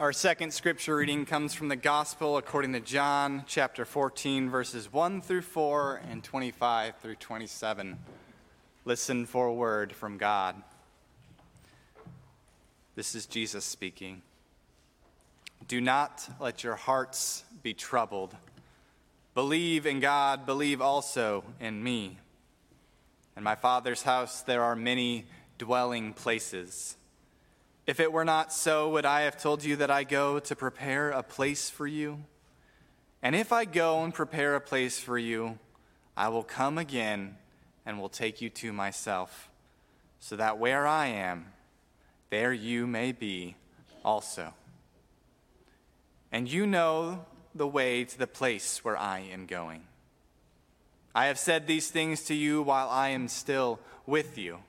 Our second scripture reading comes from the Gospel according to John, chapter 14, verses 1 through 4 and 25 through 27. Listen for a word from God. This is Jesus speaking. Do not let your hearts be troubled. Believe in God, believe also in me. In my Father's house there are many dwelling places. If it were not so, would I have told you that I go to prepare a place for you? And if I go and prepare a place for you, I will come again and will take you to myself, so that where I am, there you may be also. And you know the way to the place where I am going. I have said these things to you while I am still with you.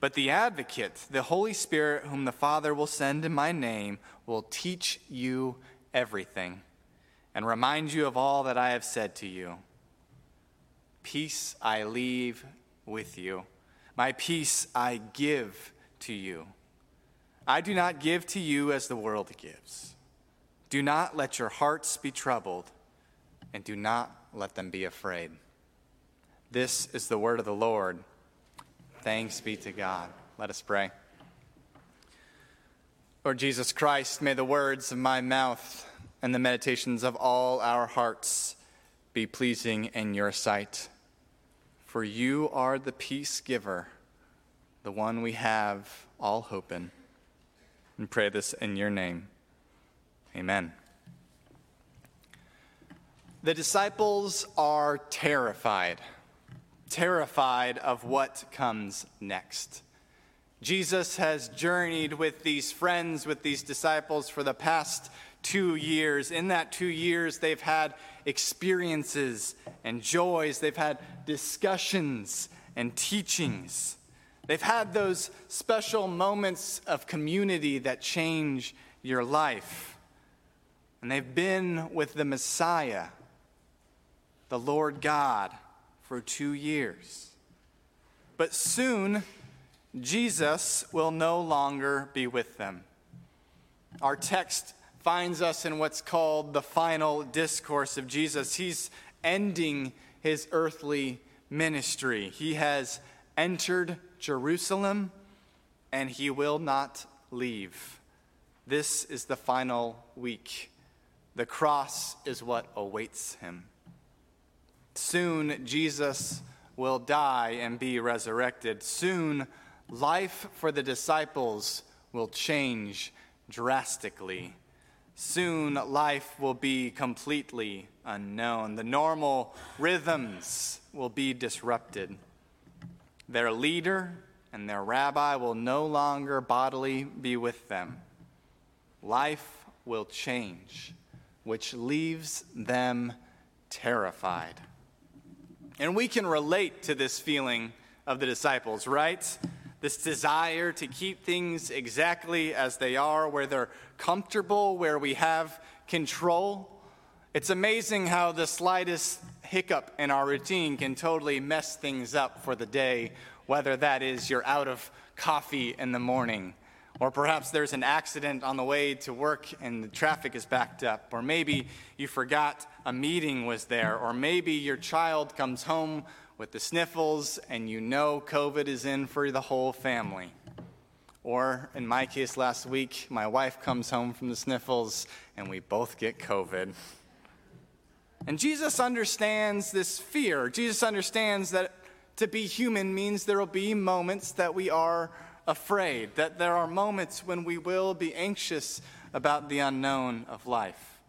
But the advocate, the Holy Spirit, whom the Father will send in my name, will teach you everything and remind you of all that I have said to you. Peace I leave with you, my peace I give to you. I do not give to you as the world gives. Do not let your hearts be troubled, and do not let them be afraid. This is the word of the Lord. Thanks be to God. Let us pray. Lord Jesus Christ, may the words of my mouth and the meditations of all our hearts be pleasing in your sight. For you are the peace giver, the one we have all hope in. And pray this in your name. Amen. The disciples are terrified terrified of what comes next. Jesus has journeyed with these friends, with these disciples for the past two years. In that two years, they've had experiences and joys, they've had discussions and teachings. They've had those special moments of community that change your life. And they've been with the Messiah, the Lord God for two years. But soon, Jesus will no longer be with them. Our text finds us in what's called the final discourse of Jesus. He's ending his earthly ministry. He has entered Jerusalem and he will not leave. This is the final week. The cross is what awaits him. Soon Jesus will die and be resurrected. Soon life for the disciples will change drastically. Soon life will be completely unknown. The normal rhythms will be disrupted. Their leader and their rabbi will no longer bodily be with them. Life will change, which leaves them terrified. And we can relate to this feeling of the disciples, right? This desire to keep things exactly as they are, where they're comfortable, where we have control. It's amazing how the slightest hiccup in our routine can totally mess things up for the day, whether that is you're out of coffee in the morning or perhaps there's an accident on the way to work and the traffic is backed up. Or maybe you forgot a meeting was there. Or maybe your child comes home with the sniffles and you know COVID is in for the whole family. Or in my case last week, my wife comes home from the sniffles and we both get COVID. And Jesus understands this fear. Jesus understands that to be human means there will be moments that we are afraid, that there are moments when we will be anxious about the unknown of life.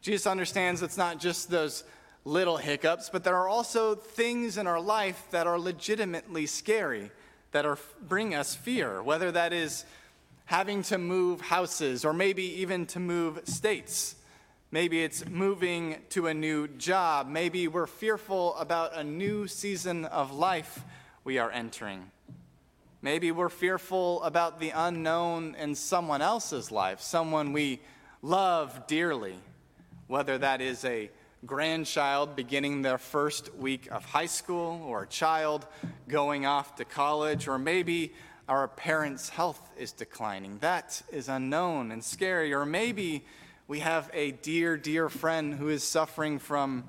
Jesus understands it's not just those little hiccups, but there are also things in our life that are legitimately scary, that are bring us fear, whether that is having to move houses or maybe even to move states. Maybe it's moving to a new job. Maybe we're fearful about a new season of life we are entering. Maybe we're fearful about the unknown in someone else's life, someone we love dearly, whether that is a grandchild beginning their first week of high school, or a child going off to college, or maybe our parents' health is declining. That is unknown and scary. Or maybe we have a dear, dear friend who is suffering from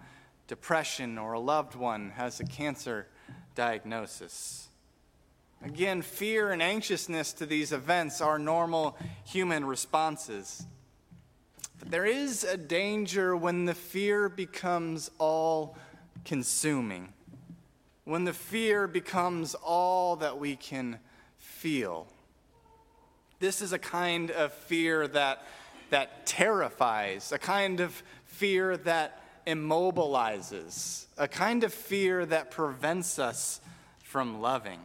depression, or a loved one has a cancer diagnosis. Again, fear and anxiousness to these events are normal human responses. But there is a danger when the fear becomes all consuming, when the fear becomes all that we can feel. This is a kind of fear that, that terrifies, a kind of fear that immobilizes, a kind of fear that prevents us from loving.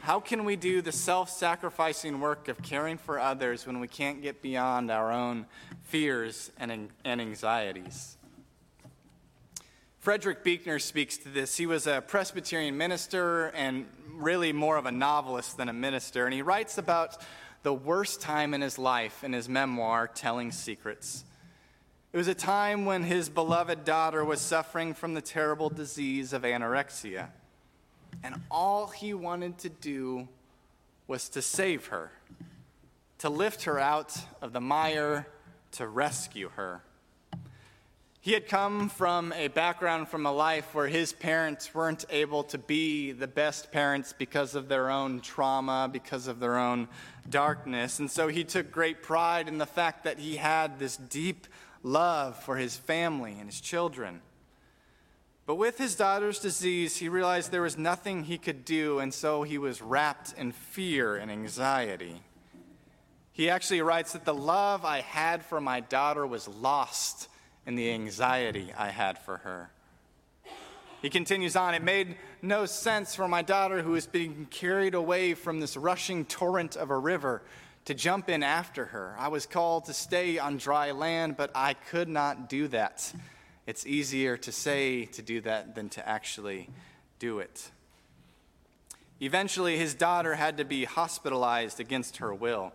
How can we do the self sacrificing work of caring for others when we can't get beyond our own fears and, and anxieties? Frederick Buechner speaks to this. He was a Presbyterian minister and really more of a novelist than a minister. And he writes about the worst time in his life in his memoir, Telling Secrets. It was a time when his beloved daughter was suffering from the terrible disease of anorexia. And all he wanted to do was to save her, to lift her out of the mire, to rescue her. He had come from a background from a life where his parents weren't able to be the best parents because of their own trauma, because of their own darkness. And so he took great pride in the fact that he had this deep love for his family and his children. But with his daughter's disease, he realized there was nothing he could do, and so he was wrapped in fear and anxiety. He actually writes that the love I had for my daughter was lost in the anxiety I had for her. He continues on, it made no sense for my daughter, who was being carried away from this rushing torrent of a river, to jump in after her. I was called to stay on dry land, but I could not do that. It's easier to say to do that than to actually do it. Eventually, his daughter had to be hospitalized against her will.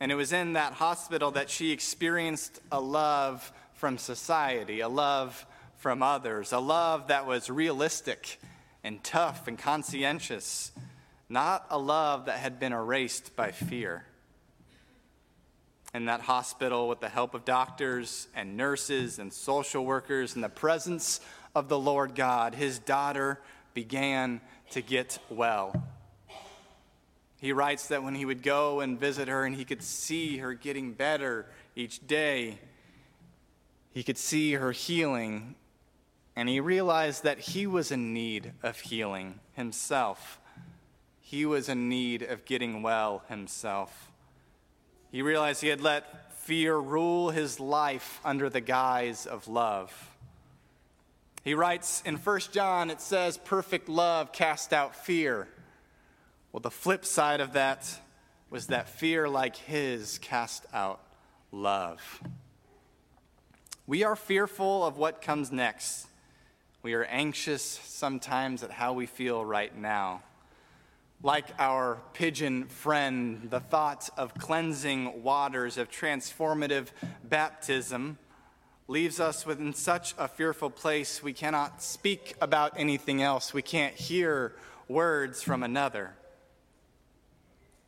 And it was in that hospital that she experienced a love from society, a love from others, a love that was realistic and tough and conscientious, not a love that had been erased by fear. In that hospital, with the help of doctors and nurses and social workers and the presence of the Lord God, his daughter began to get well. He writes that when he would go and visit her and he could see her getting better each day, he could see her healing, and he realized that he was in need of healing himself. He was in need of getting well himself. He realized he had let fear rule his life under the guise of love. He writes in 1 John, it says, Perfect love cast out fear. Well, the flip side of that was that fear, like his, cast out love. We are fearful of what comes next. We are anxious sometimes at how we feel right now. Like our pigeon friend, the thought of cleansing waters, of transformative baptism, leaves us within such a fearful place we cannot speak about anything else. We can't hear words from another.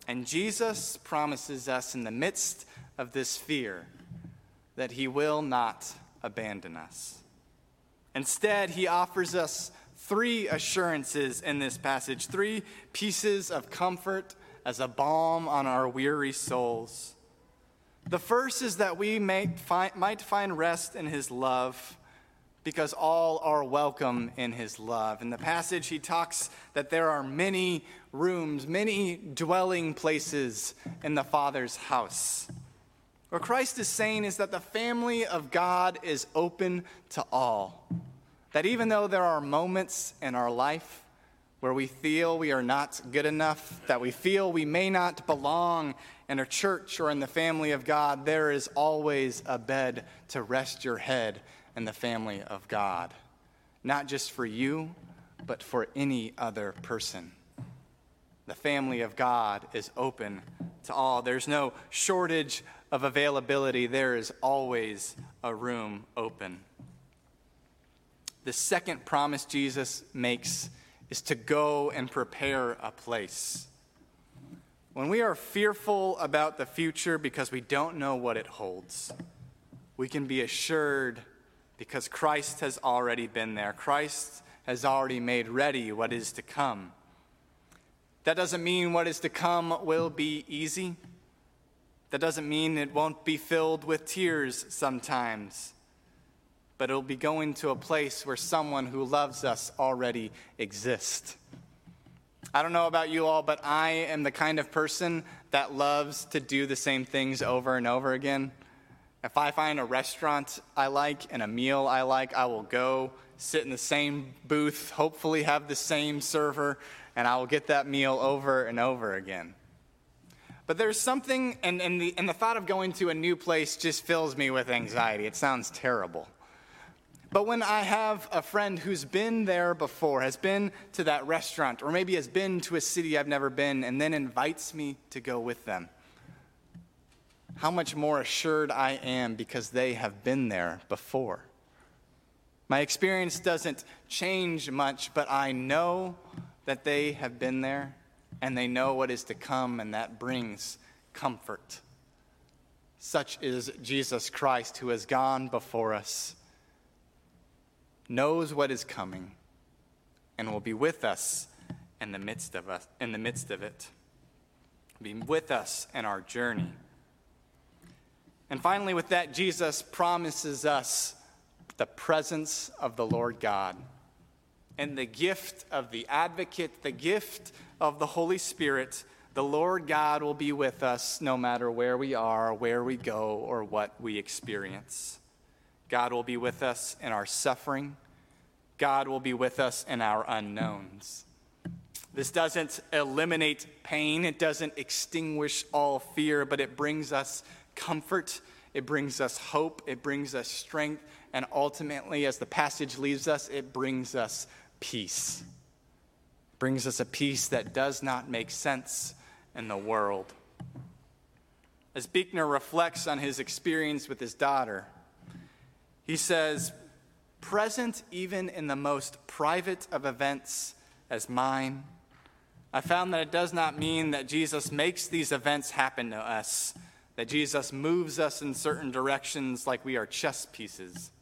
And Jesus promises us in the midst of this fear that he will not abandon us. Instead, he offers us three assurances in this passage, three pieces of comfort as a balm on our weary souls. The first is that we find, might find rest in his love because all are welcome in his love. In the passage, he talks that there are many rooms, many dwelling places in the Father's house. What Christ is saying is that the family of God is open to all. That even though there are moments in our life where we feel we are not good enough, that we feel we may not belong in a church or in the family of God, there is always a bed to rest your head in the family of God. Not just for you, but for any other person. The family of God is open to all. There's no shortage of availability, there is always a room open. The second promise Jesus makes is to go and prepare a place. When we are fearful about the future because we don't know what it holds, we can be assured because Christ has already been there. Christ has already made ready what is to come. That doesn't mean what is to come will be easy. That doesn't mean it won't be filled with tears sometimes. But it'll be going to a place where someone who loves us already exists. I don't know about you all, but I am the kind of person that loves to do the same things over and over again. If I find a restaurant I like and a meal I like, I will go sit in the same booth, hopefully have the same server, and I will get that meal over and over again. But there's something, and, and, the, and the thought of going to a new place just fills me with anxiety. It sounds terrible. But when I have a friend who's been there before, has been to that restaurant, or maybe has been to a city I've never been, and then invites me to go with them, how much more assured I am because they have been there before. My experience doesn't change much, but I know that they have been there and they know what is to come, and that brings comfort. Such is Jesus Christ, who has gone before us knows what is coming and will be with us in the midst of us in the midst of it. Be with us in our journey. And finally with that jesus promises us the presence of the lord god and the gift of the advocate the gift of the holy spirit. The lord god will be with us no matter where we are where we go or what we experience God will be with us in our suffering. God will be with us in our unknowns. This doesn't eliminate pain, it doesn't extinguish all fear, but it brings us comfort, it brings us hope, it brings us strength, and ultimately, as the passage leaves us, it brings us peace. It brings us a peace that does not make sense in the world. As Buechner reflects on his experience with his daughter, he says, present even in the most private of events as mine, I found that it does not mean that Jesus makes these events happen to us, that Jesus moves us in certain directions like we are chess pieces.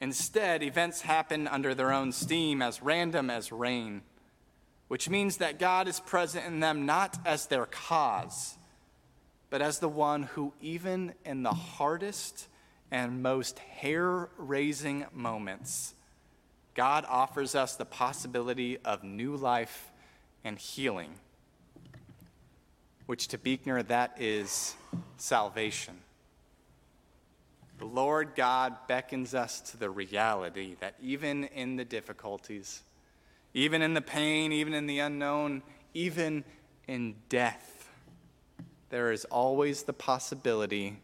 Instead, events happen under their own steam, as random as rain, which means that God is present in them not as their cause, but as the one who, even in the hardest and most hair raising moments, God offers us the possibility of new life and healing, which to Buechner, that is salvation. The Lord God beckons us to the reality that even in the difficulties, even in the pain, even in the unknown, even in death, there is always the possibility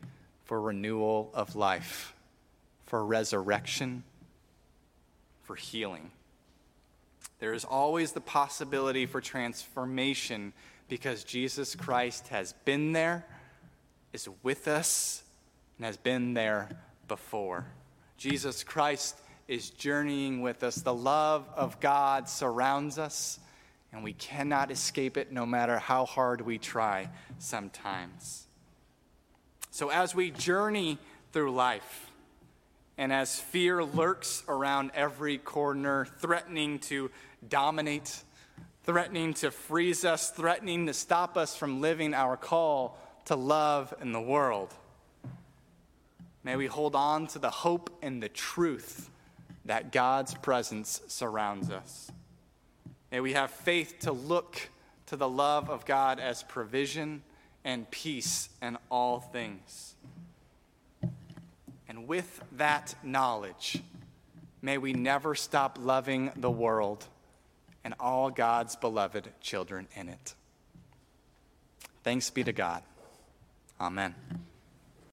for renewal of life, for resurrection, for healing. There is always the possibility for transformation because Jesus Christ has been there, is with us, and has been there before. Jesus Christ is journeying with us. The love of God surrounds us, and we cannot escape it no matter how hard we try sometimes. So, as we journey through life, and as fear lurks around every corner, threatening to dominate, threatening to freeze us, threatening to stop us from living our call to love in the world, may we hold on to the hope and the truth that God's presence surrounds us. May we have faith to look to the love of God as provision and peace in all things. And with that knowledge, may we never stop loving the world and all God's beloved children in it. Thanks be to God. Amen.